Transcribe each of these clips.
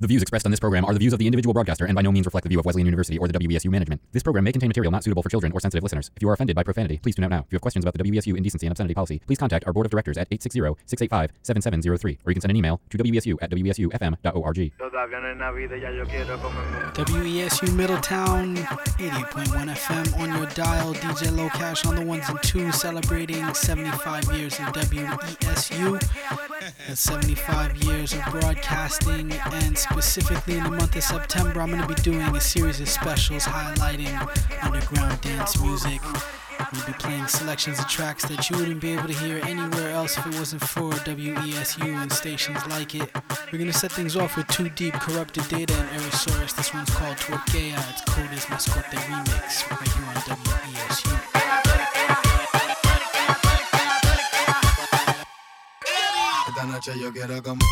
The views expressed on this program are the views of the individual broadcaster and by no means reflect the view of Wesleyan University or the WESU management. This program may contain material not suitable for children or sensitive listeners. If you are offended by profanity, please tune out now. If you have questions about the WESU indecency and obscenity policy, please contact our board of directors at 860-685-7703 or you can send an email to wesu at comer. WESU Middletown, 88.1 FM on your dial. DJ Low Cash on the ones and twos, celebrating 75 years of WESU. and 75 years of broadcasting, and specifically in the month of September, I'm going to be doing a series of specials highlighting underground dance music. I'm going to be playing selections of tracks that you wouldn't be able to hear anywhere else if it wasn't for WESU and stations like it. We're going to set things off with Too Deep, Corrupted Data, and Erisaurus. This one's called Torquea. Its code is Mascote Remix right here on WESU. Esta noche yo quiero comer.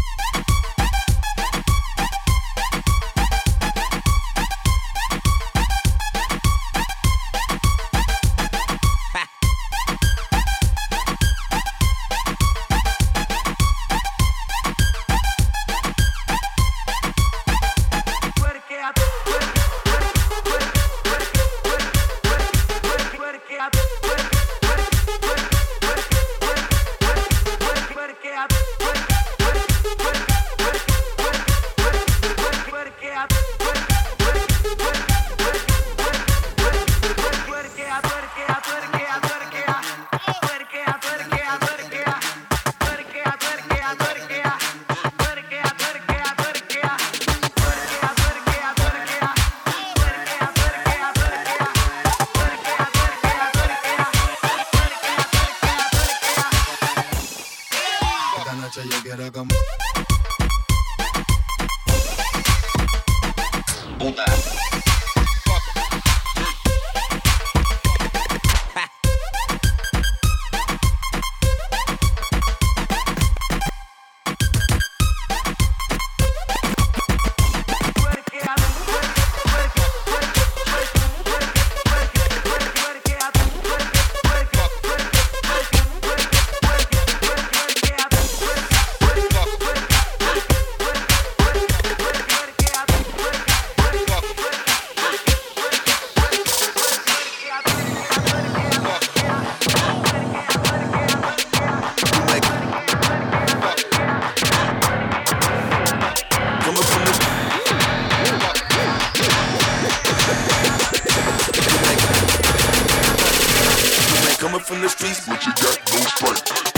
Coming from the streets, but you got no strength.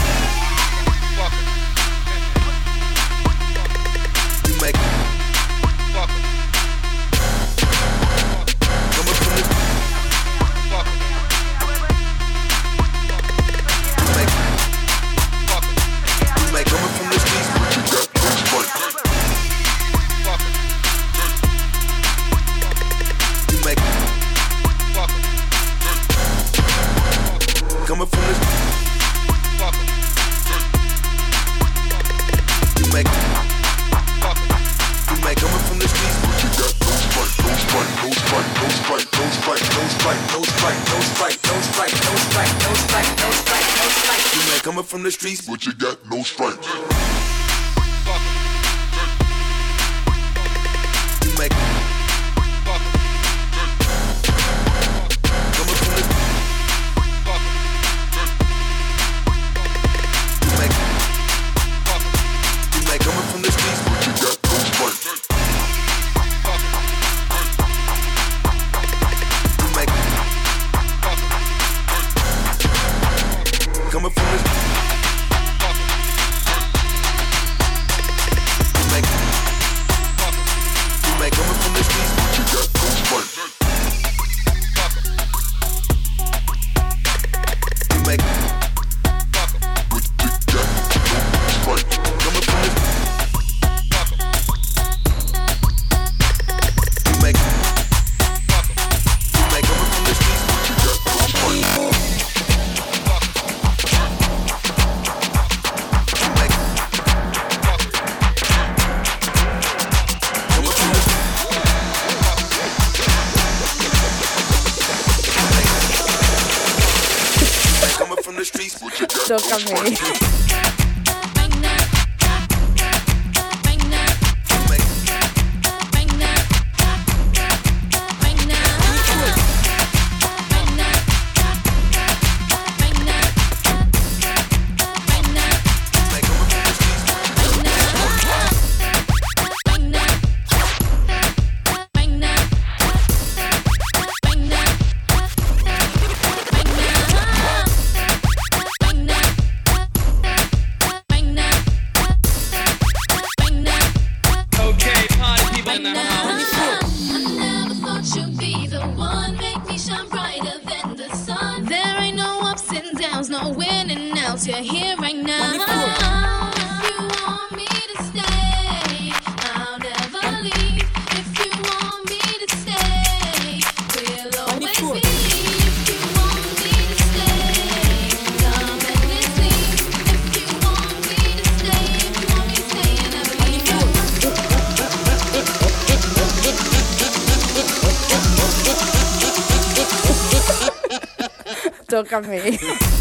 Tócame.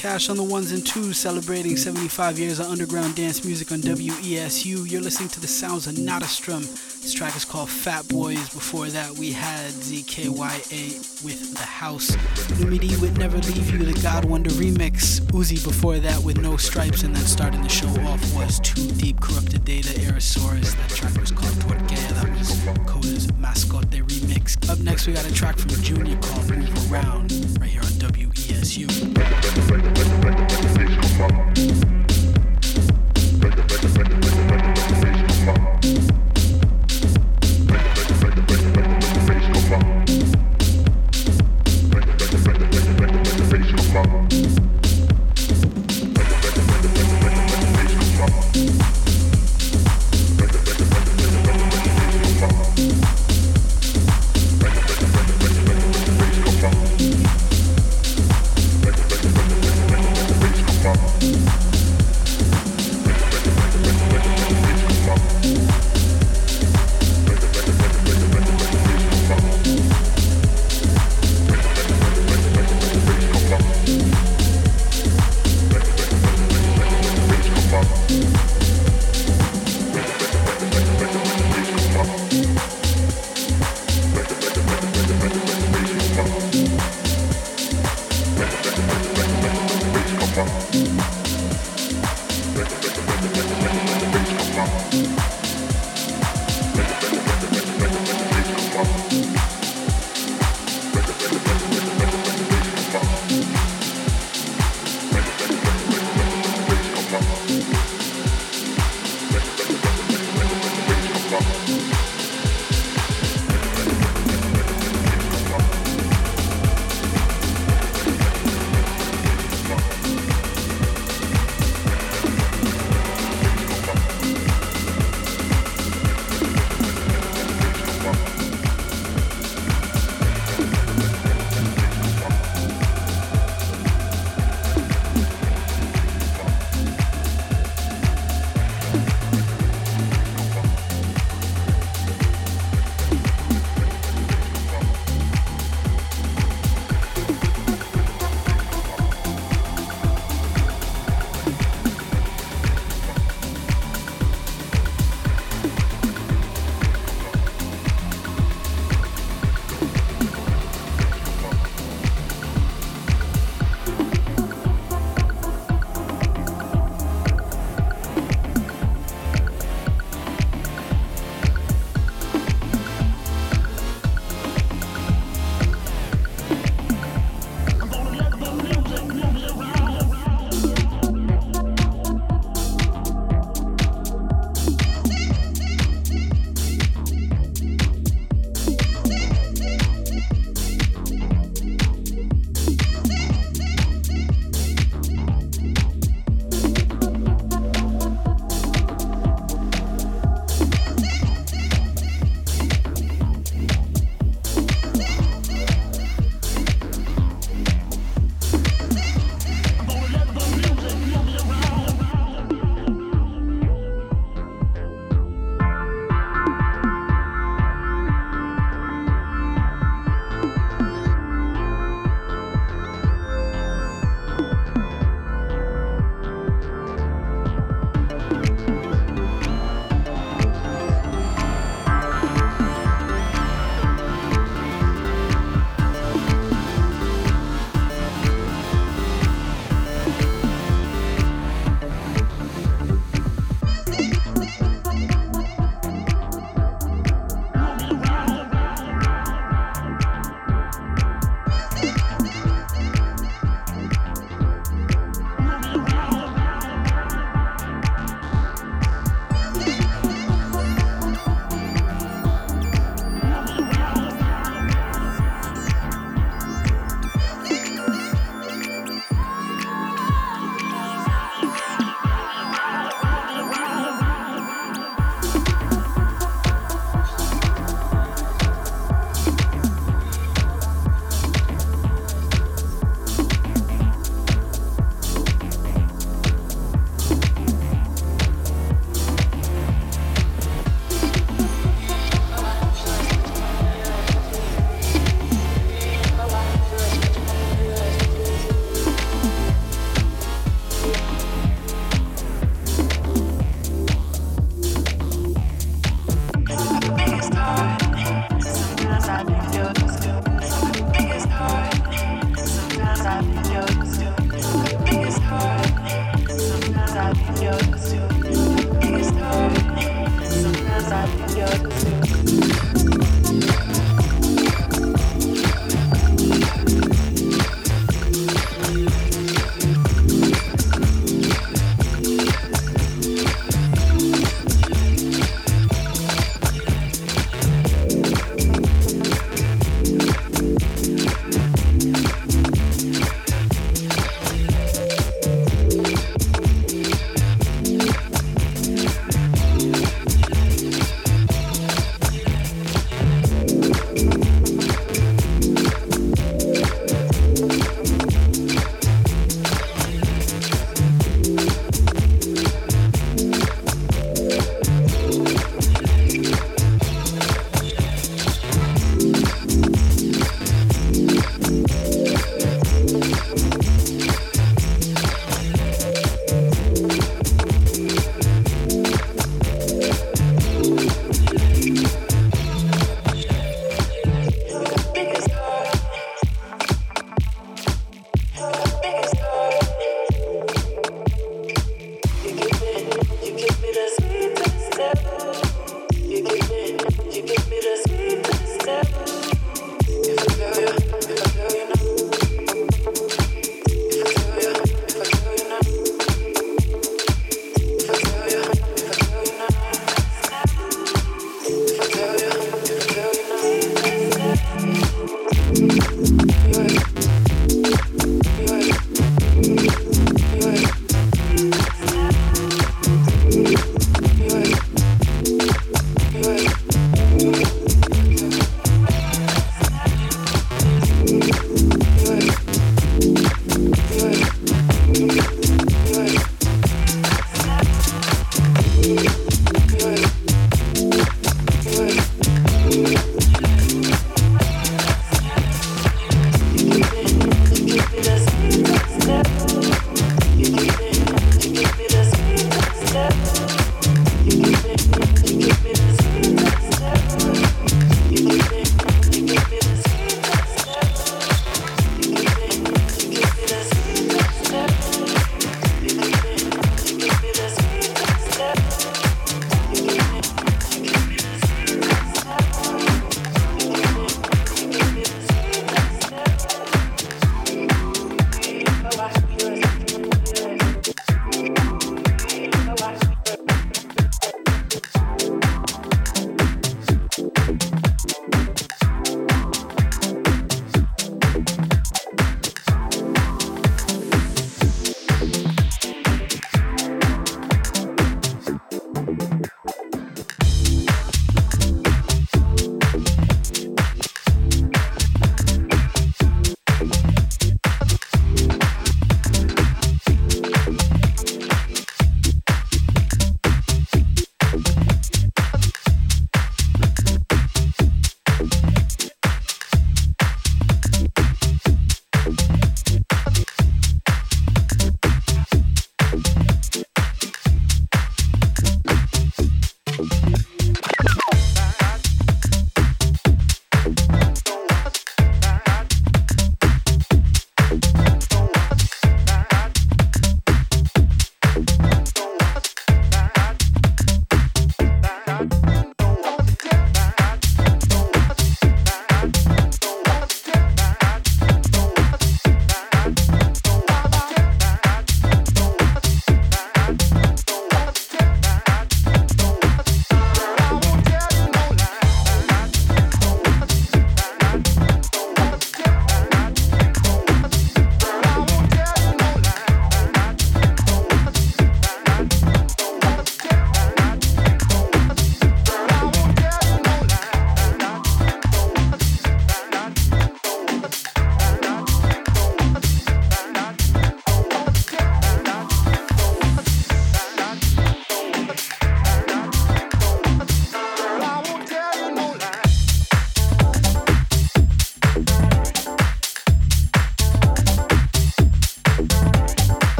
Cash on the ones and twos, celebrating 75 years of underground dance music on WESU. You're listening to the sounds of Notastrom. This track is called Fat Boys. Before that, we had ZKYA with The House. Lumidee with Never Leave You, the God Wonder remix. Uzi before that with No Stripes, and then starting the show off was Too Deep Corrupted Data Aerosaurus. That track was called Torquea. That was Coda's Mascotte remix. Up next, we got a track from Junior called Move Around,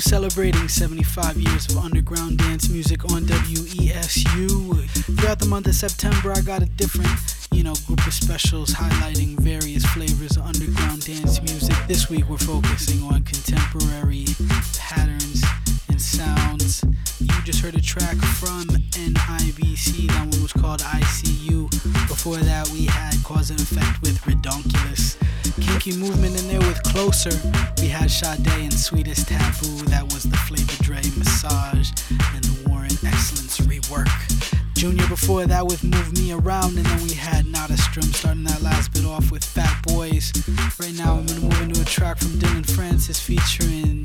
Celebrating 75 years of underground dance music on WESU. Throughout the month of September, I got a different, you know, group of specials highlighting various flavors of underground dance music. This week, we're focusing on contemporary patterns and sounds. You just heard a track from NIBC. That one was called ICU. Before that, we had Cause and Effect with Redonkulous. Kinky with Closer. We had Sade and Sweetest Taboo. That was the Flavor Dre Massage and the Warren Excellence rework. Junior before that with Move Me Around, and then we had Nada Strum starting that last bit off with Fat Boys. Right now, I'm gonna move into a track from Dillon Francis featuring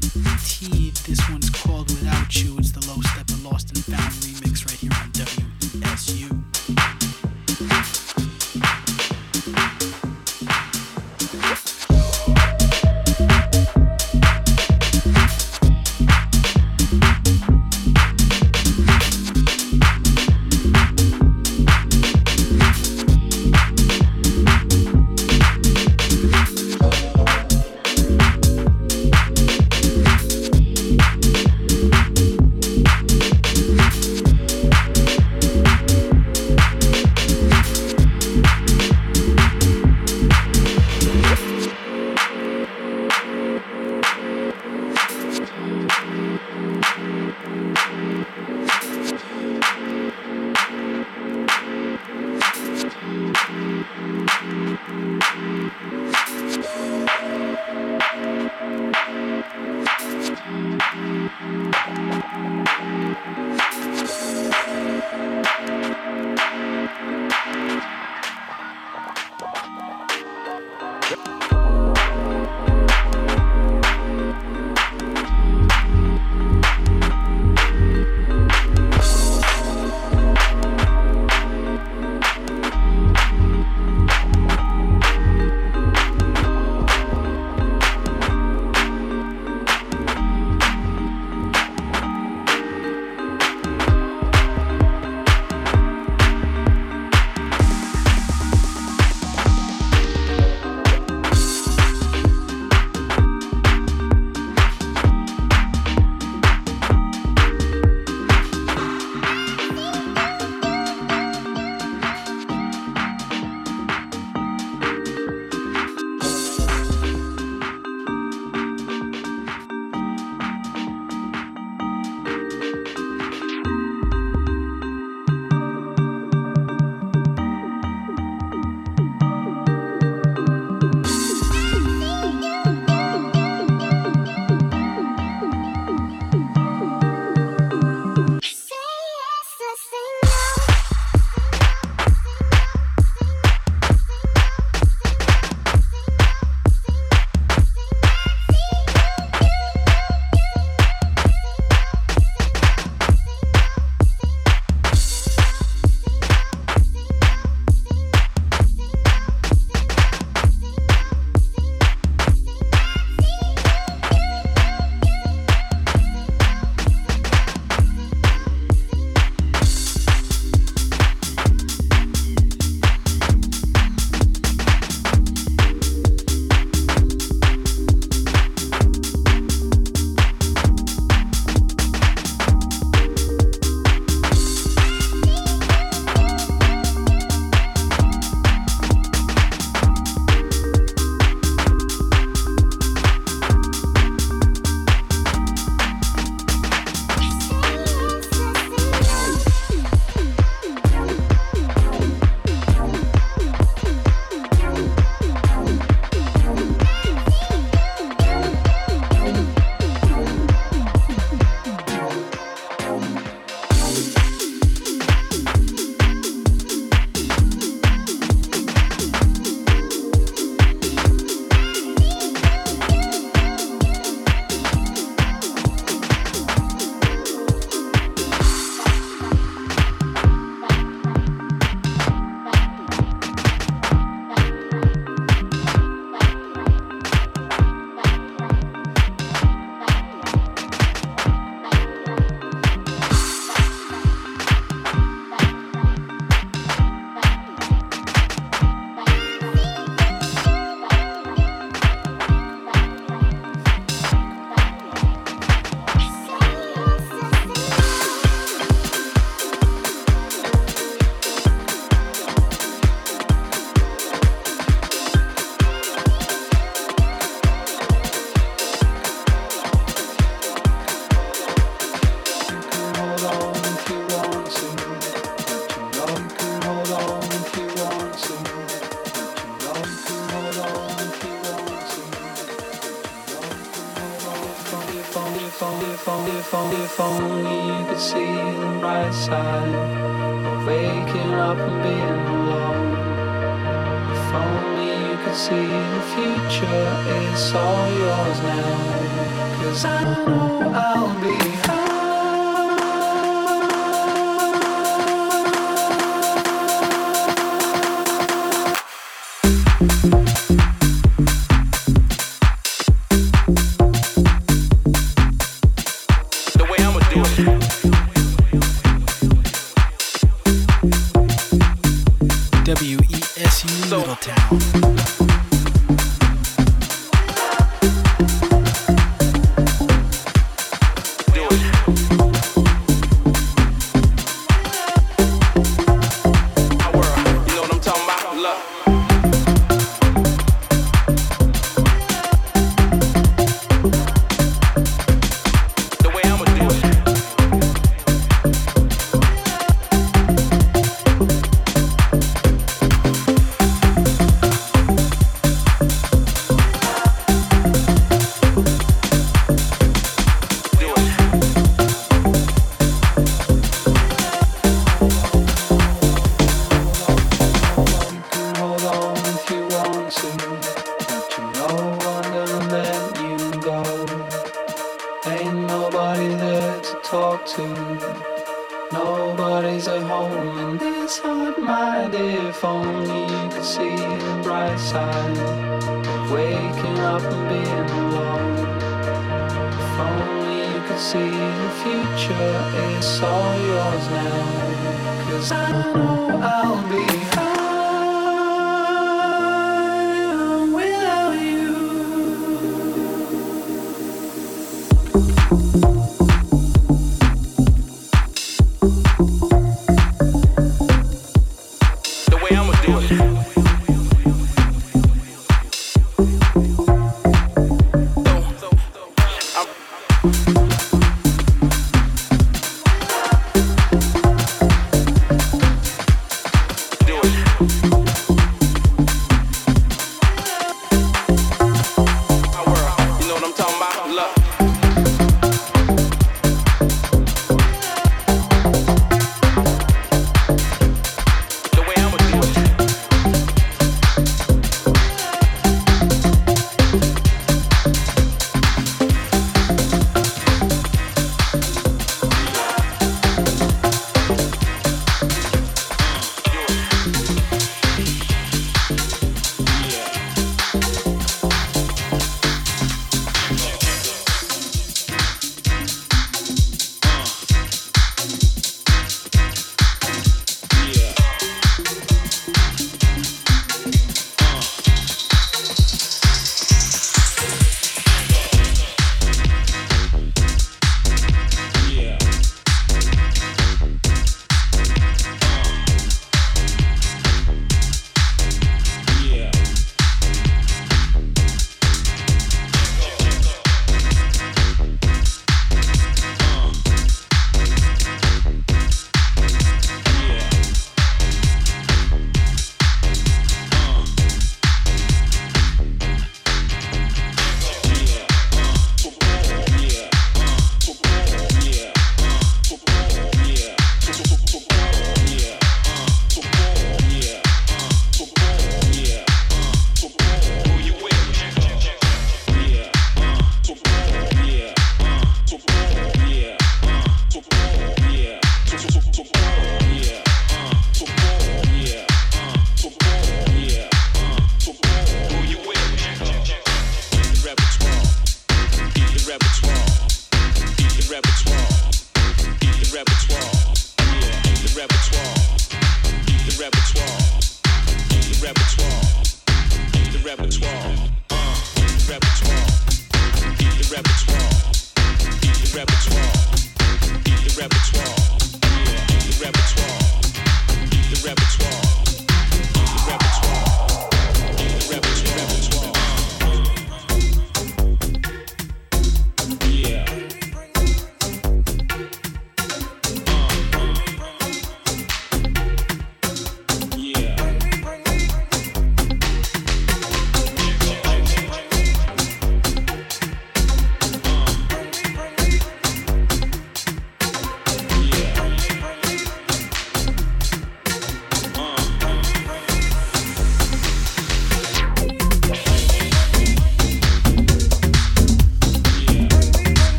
Yeah.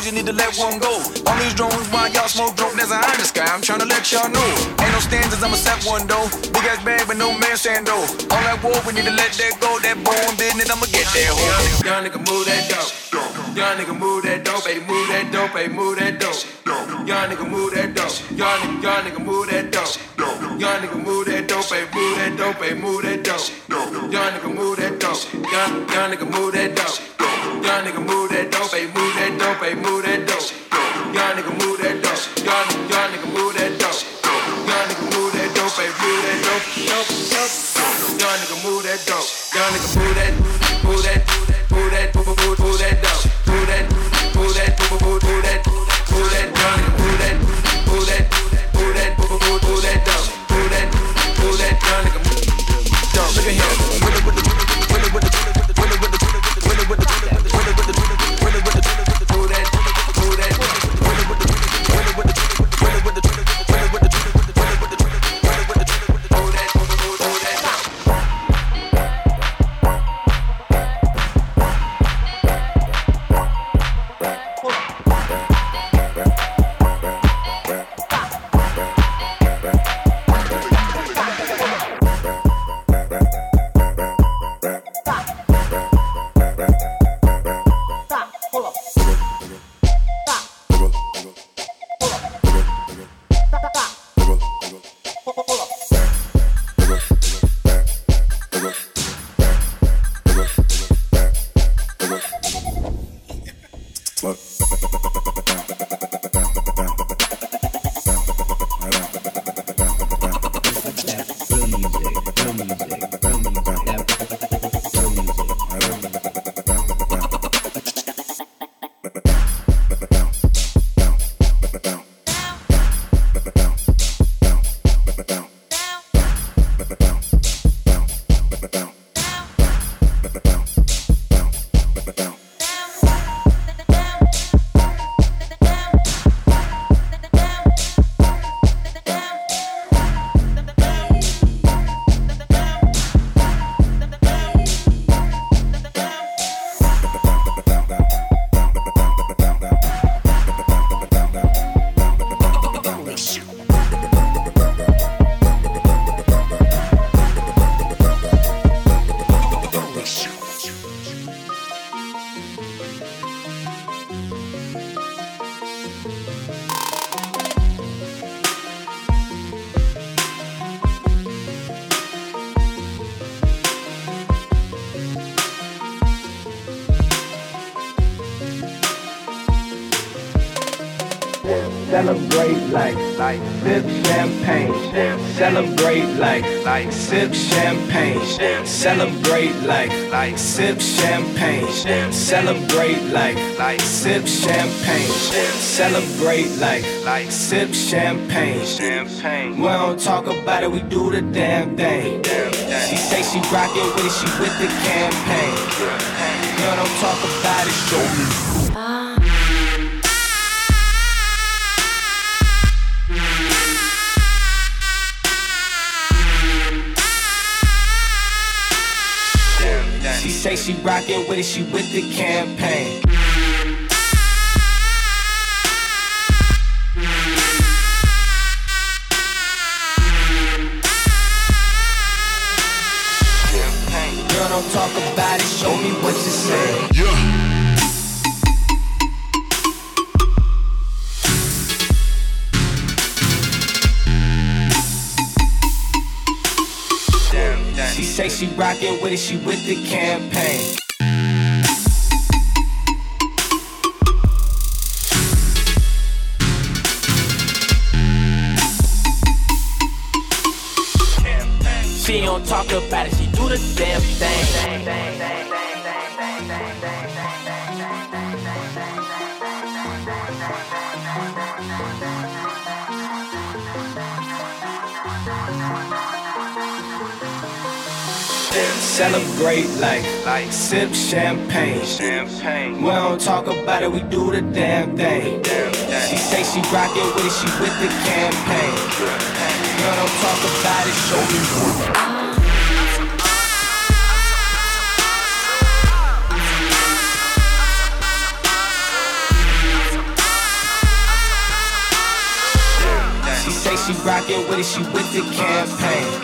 hoes, you need to let one go. On these drones, why y'all smoke dope, there's a high in the sky. I'm trying to let y'all know. Ain't no standards, I'ma set one though. Big ass bag, but no man stand though. All that war, we need to let that go. That bone business, I'ma get that hoe. Young nigga, move that dope. Young nigga move that dope, baby, move that dope, baby, move that dope. Young nigga move that dope. Young nigga, young nigga move that dope. Young nigga move that dope, baby, move that dope, baby, move that dope. Young nigga move that dope. Young young nigga move that dope. Young nigga move that dope, baby, move that dope, baby, move that dope. Young nigga move that dope. Young young nigga move that dope. Young nigga move that dope, baby, move that dope, dope, dope. Young nigga move that dope. Young nigga move that, move that, move that, move that, move that. Celebrate like, like sip champagne, celebrate like, like sip champagne, celebrate like, like sip champagne, celebrate like, like sip champagne, celebrate like, like sip champagne, champagne. We don't talk about it, we do the damn thing. She say she rockin' with it, she with the campaign. Girl, don't talk about it, show me. She say she rockin' with it, she with the campaign. Girl, don't talk about it, show me what you say. Yeah. She she rockin' with it, she with the campaign. She don't talk about it, she do the damn thing. Celebrate like, like sip champagne. champagne. We don't talk about it, we do the damn thing. She say she rockin' with it, she with the campaign. Girl, don't talk about it, show me. She say she rockin' with it, she with the campaign.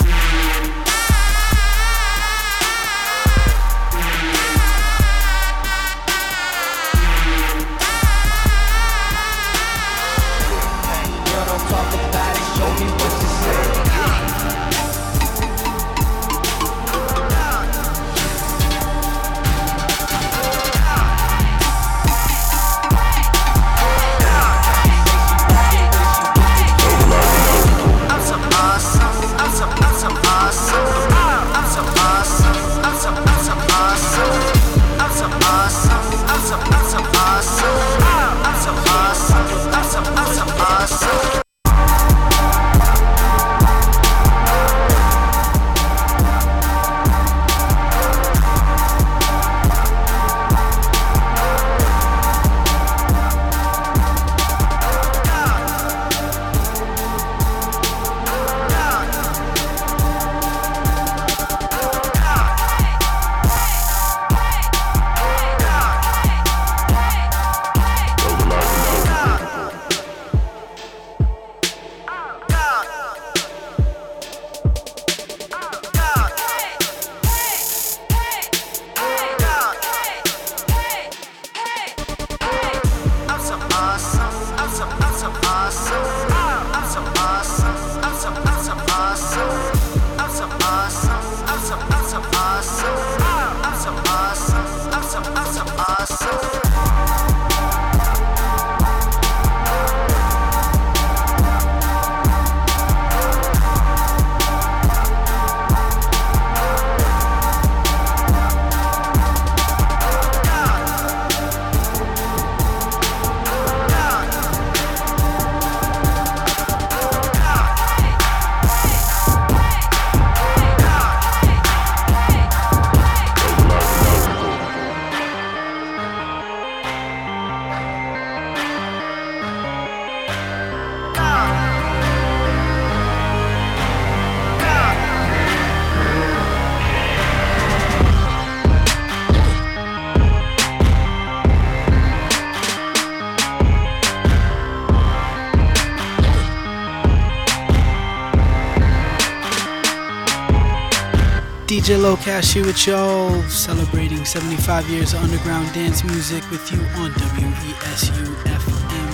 DJ Lokash here with y'all, celebrating 75 years of underground dance music with you on WESU FM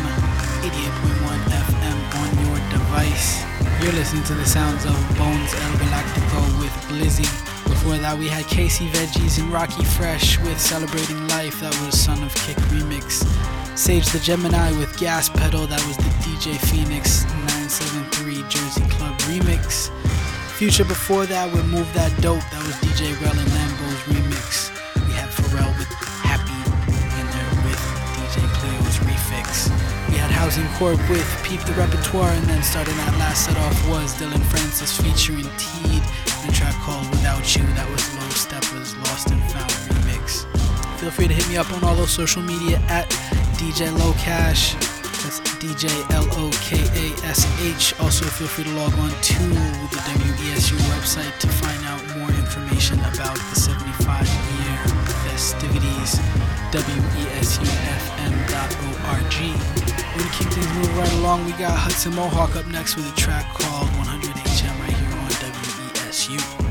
88.1 FM on your device. You're listening to the sounds of Bones El Galactico with Blizzy Before that, we had Casey Veggies and Rocky Fresh with Celebrating Life. That was Son of Kick remix. Sage the Gemini with Gas Pedal. That was the DJ Phoenix 973 Jersey Club remix. Future before that, with Move That Dope. That was DJ Rel and Lambo's remix. We had Pharrell with Happy in there with DJ Cleo's refix. We had Housing Corp with Peep the Repertoire, and then starting that last set off was Dillon Francis featuring Teed in a track called Without You. That was Low Steppers Lost and Found remix. Feel free to hit me up on all those social media at DJ Lokash. That's DJ L O K A S H. Also, feel free to log on to the website to find out more information about the 75 year festivities. WESUFM.org. We're gonna keep things moving right along. We got Hudson Mohawke up next with a track called 100 HM right here on WESU.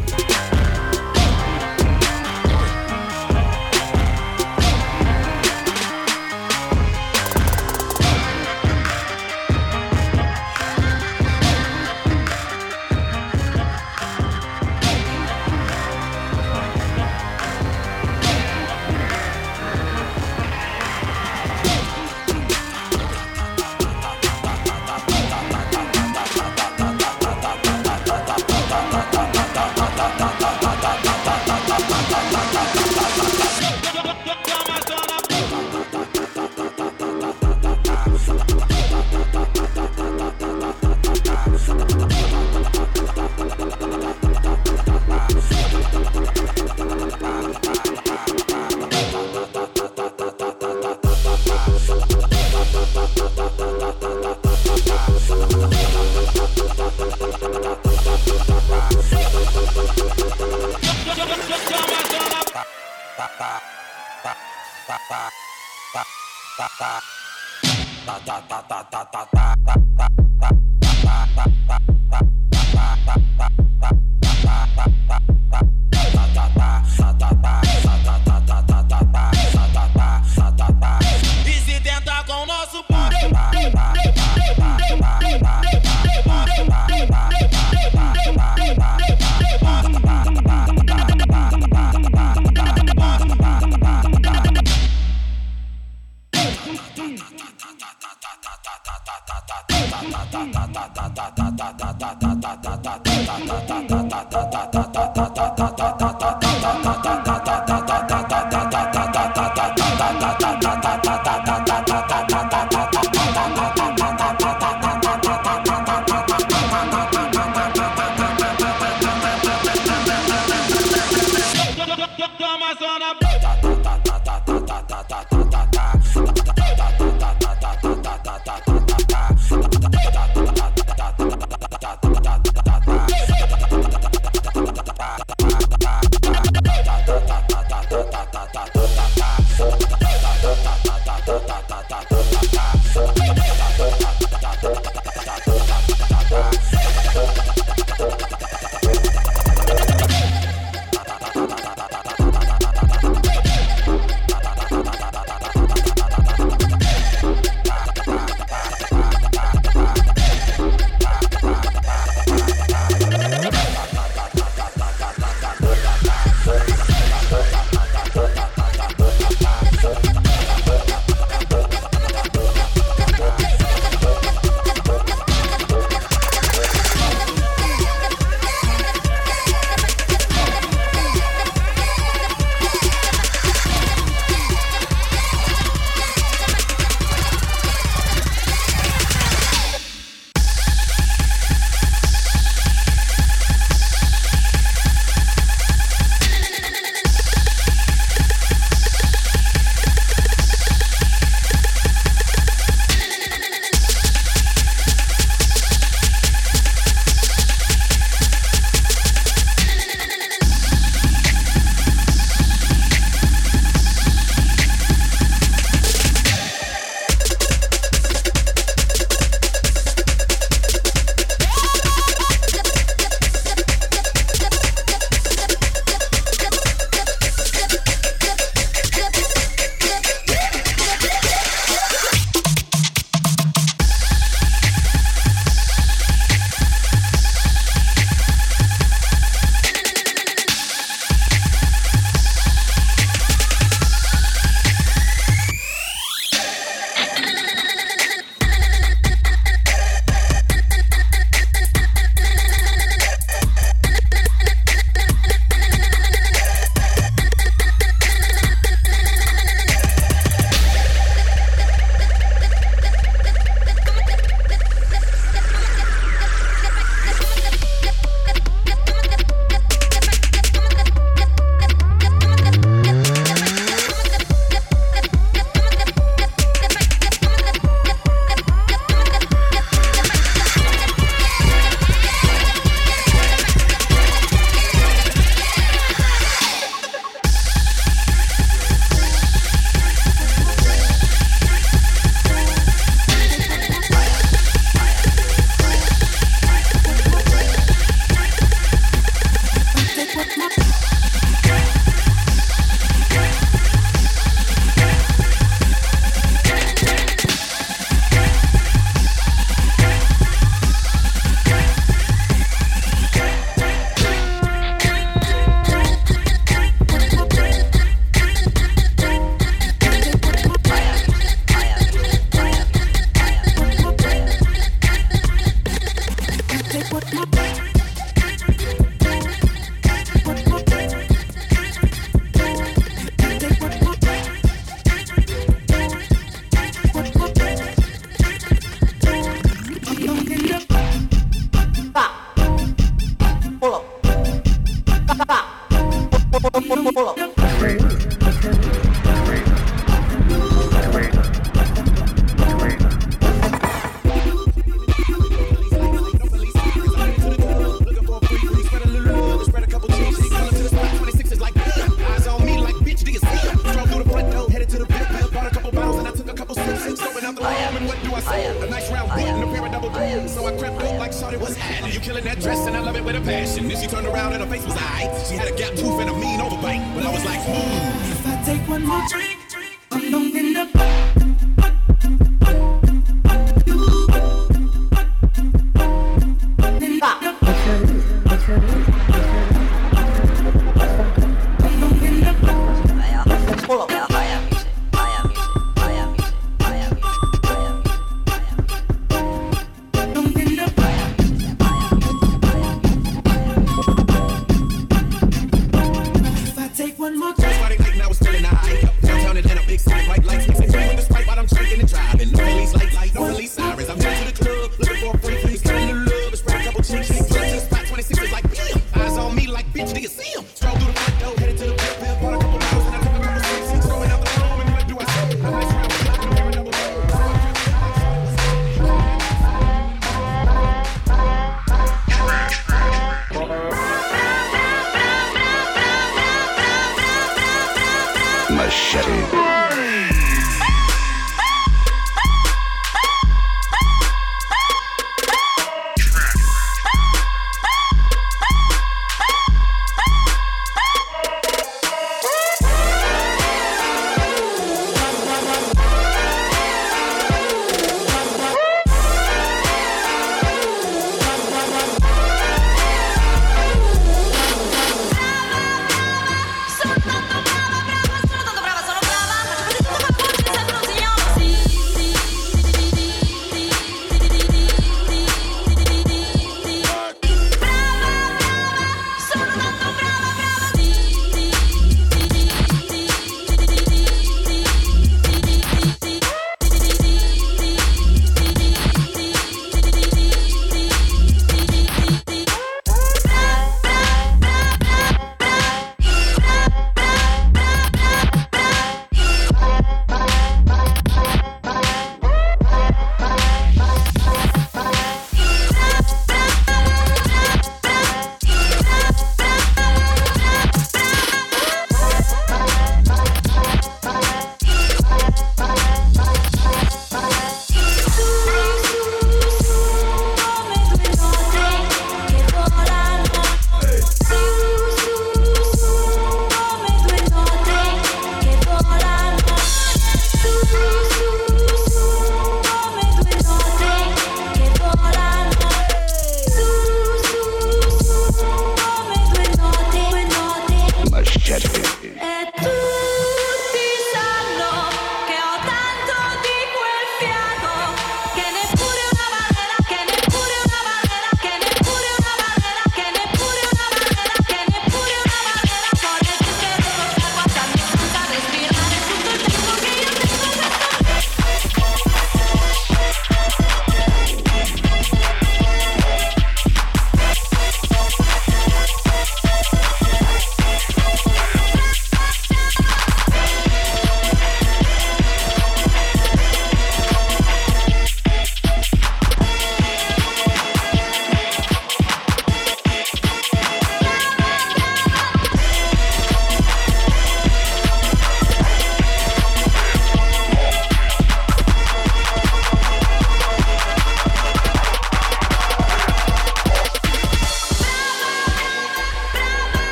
what? my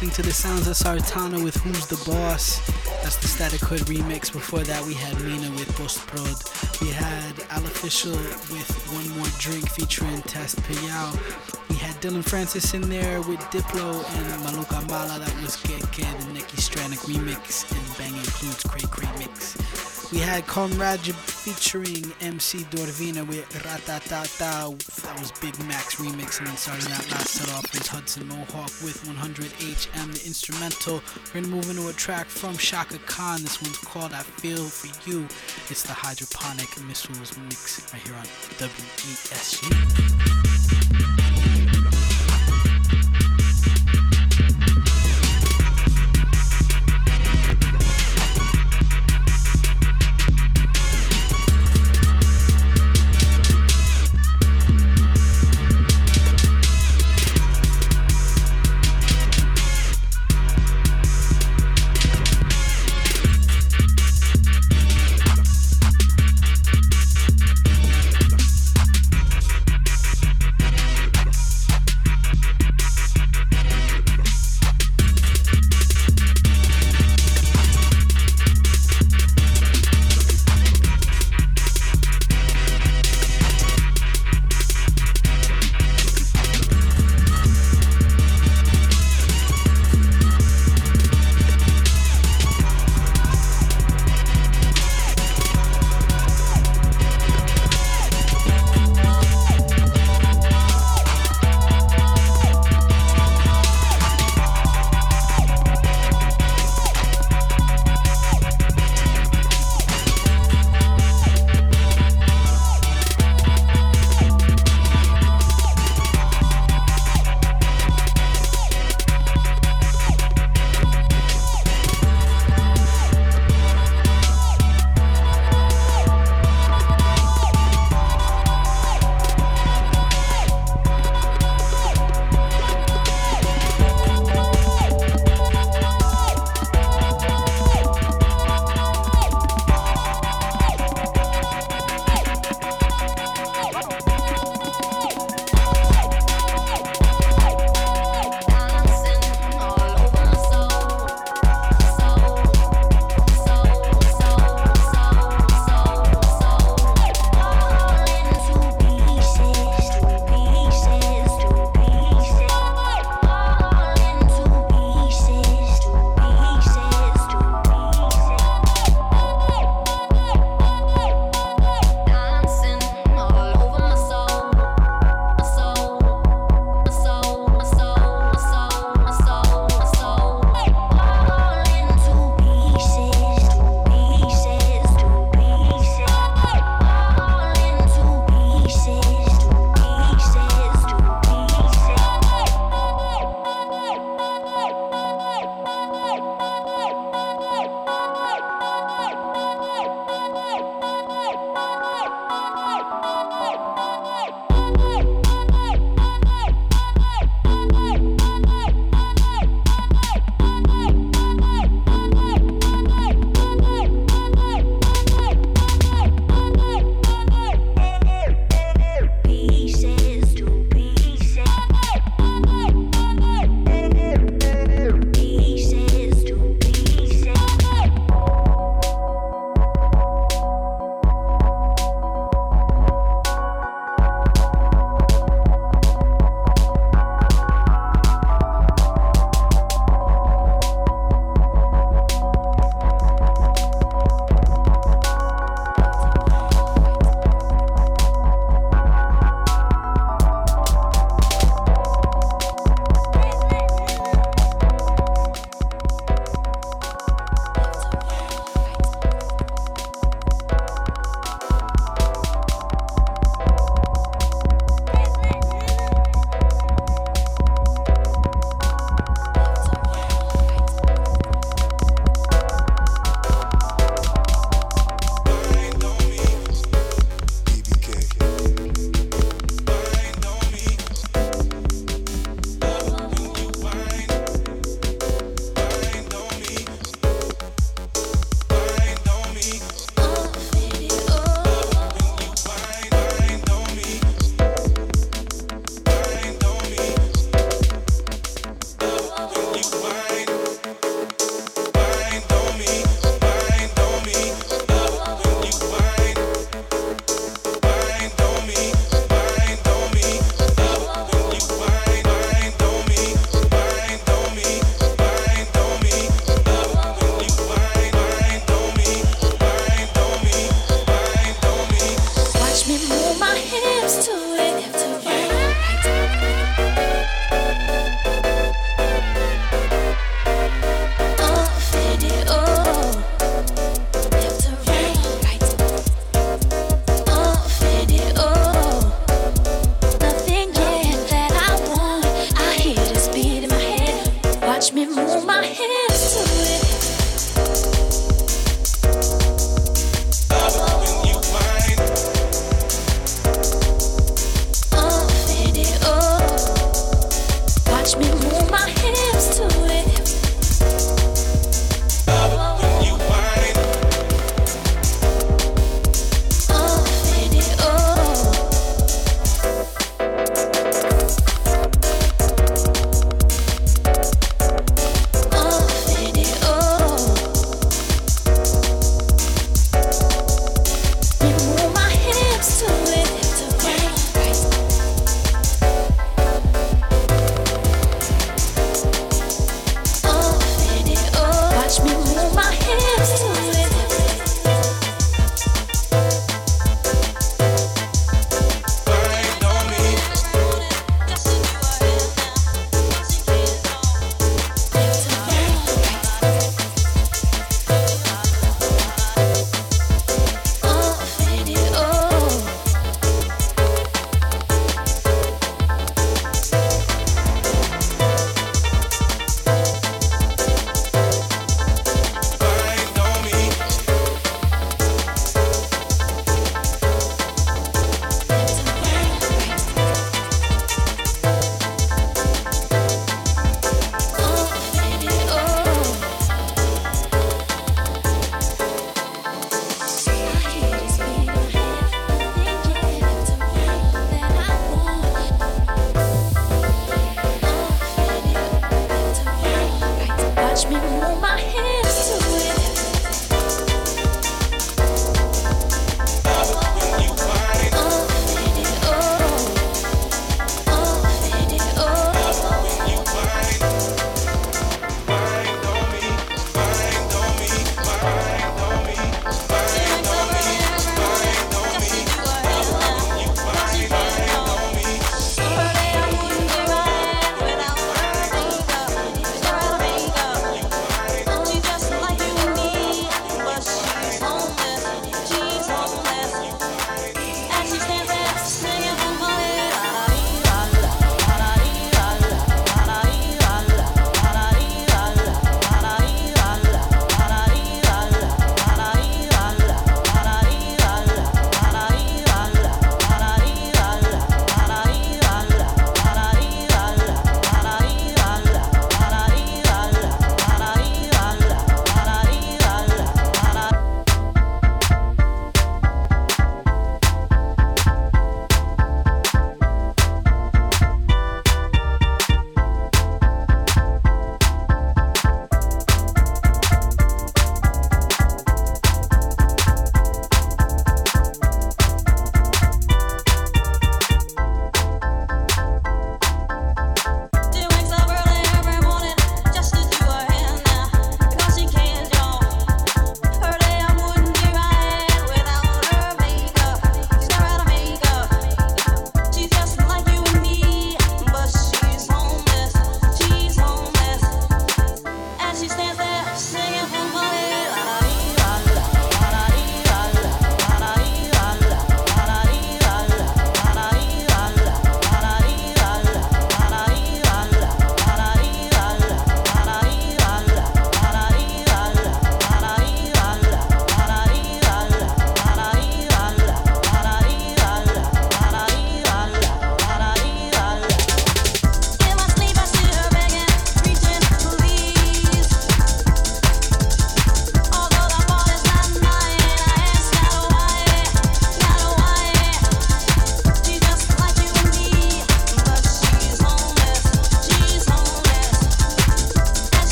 listening to the sounds of Sartana with Who's the Boss. That's the Static Hood remix. Before that, we had Mina with Post Prod. We had Alofficial with One More Drink featuring Test Payao. We had Dillon Francis in there with Diplo and Maluca Mala. That was Que Que, the Nicky Stranik remix. And Bang includes Cray Cray Mix. We had Conrad featuring MC Dorvina with Ratatata. That was Big Max remix. And then starting that last set off was Hudson Mohawke with 100HM, the instrumental. We're gonna move into a track from Chaka Khan. This one's called I Feel For You. It's the Hydroponic Missiles mix right here on WESU.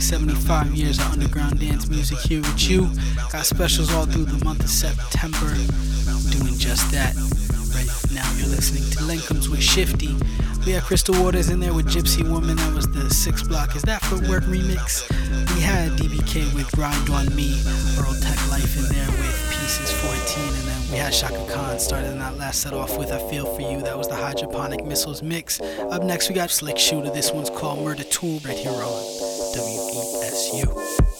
Celebrating 75 years of underground dance music here with you. Got specials all through the month of September. Doing just that. Right now, you're listening to Linkums with Shifty. We had Crystal Waters in there with Gypsy Woman. That was the Six Block. Is that Footwork remix? We had DBK with Grind on Me. Earl Tech Life in there with Pieces 14. And then we had Chaka Khan starting that last set off with I Feel For You. That was the Hydroponic Missiles mix. Up next, we got Slick Shooter. This one's called Murder Tool right here on WESU.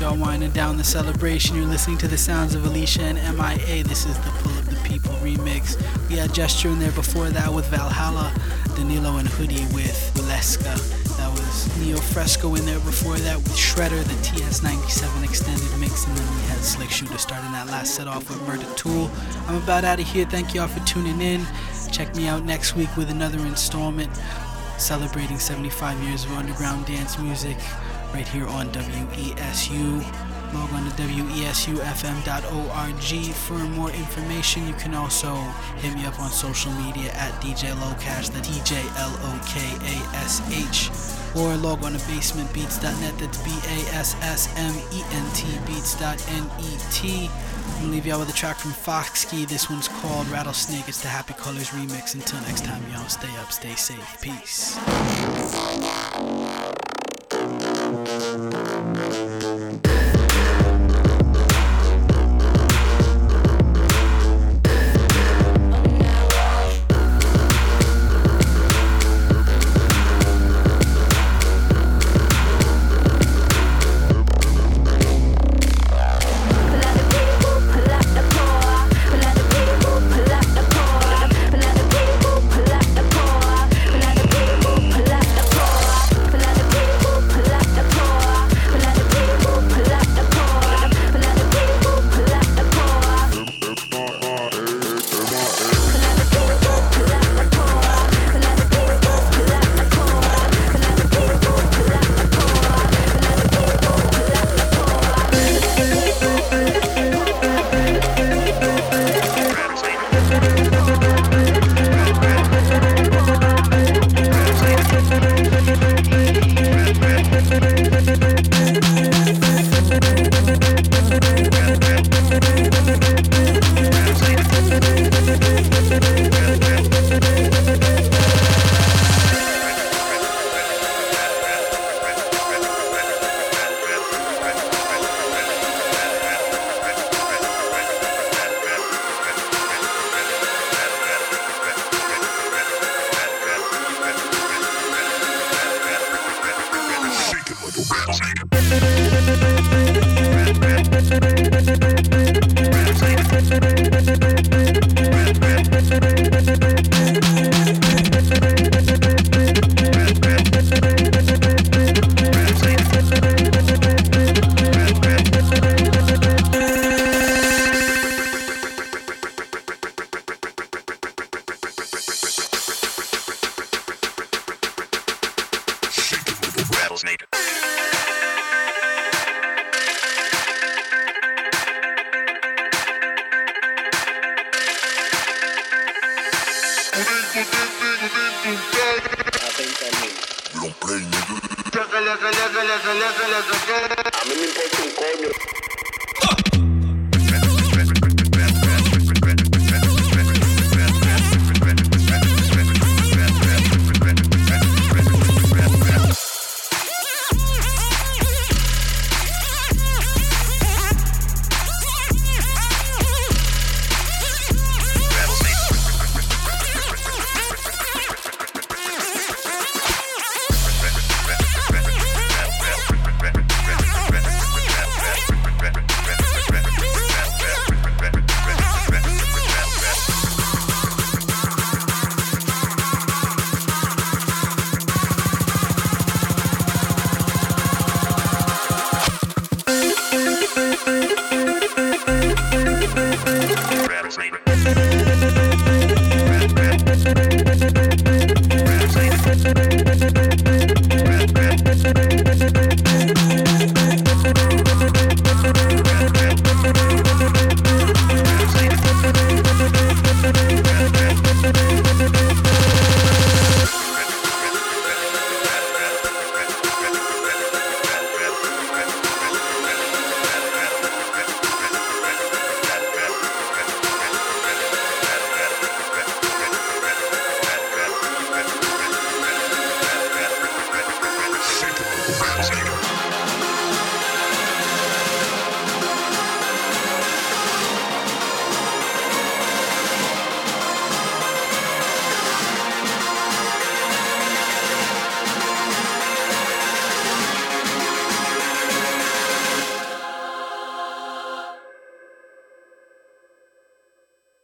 Y'all winding down the celebration. You're listening to the sounds of Alicia and MIA. This is the Pull of the People remix. We had Gesture in there before that with Valhalla, Danilo and Hoodie with Valeska. That was Neo Fresco in there before that with Shredder, the TS97 extended mix, and then we had Slick Shooter starting that last set off with Murder Tool. I'm about out of here. Thank y'all for tuning in. Check me out next week with another installment celebrating 75 years of underground dance music right here on WESU. Log on to WESUFM.org for more information. You can also hit me up on social media at DJ Lokash, the DJ L O K A S H, or log on to bassmentbeats.net. That's B A S S M E N T beats.net. I'm gonna leave y'all with a track from Foxkey. This one's called Rattlesnake. It's the Happy Colors remix. Until next time, y'all stay up, stay safe. Peace.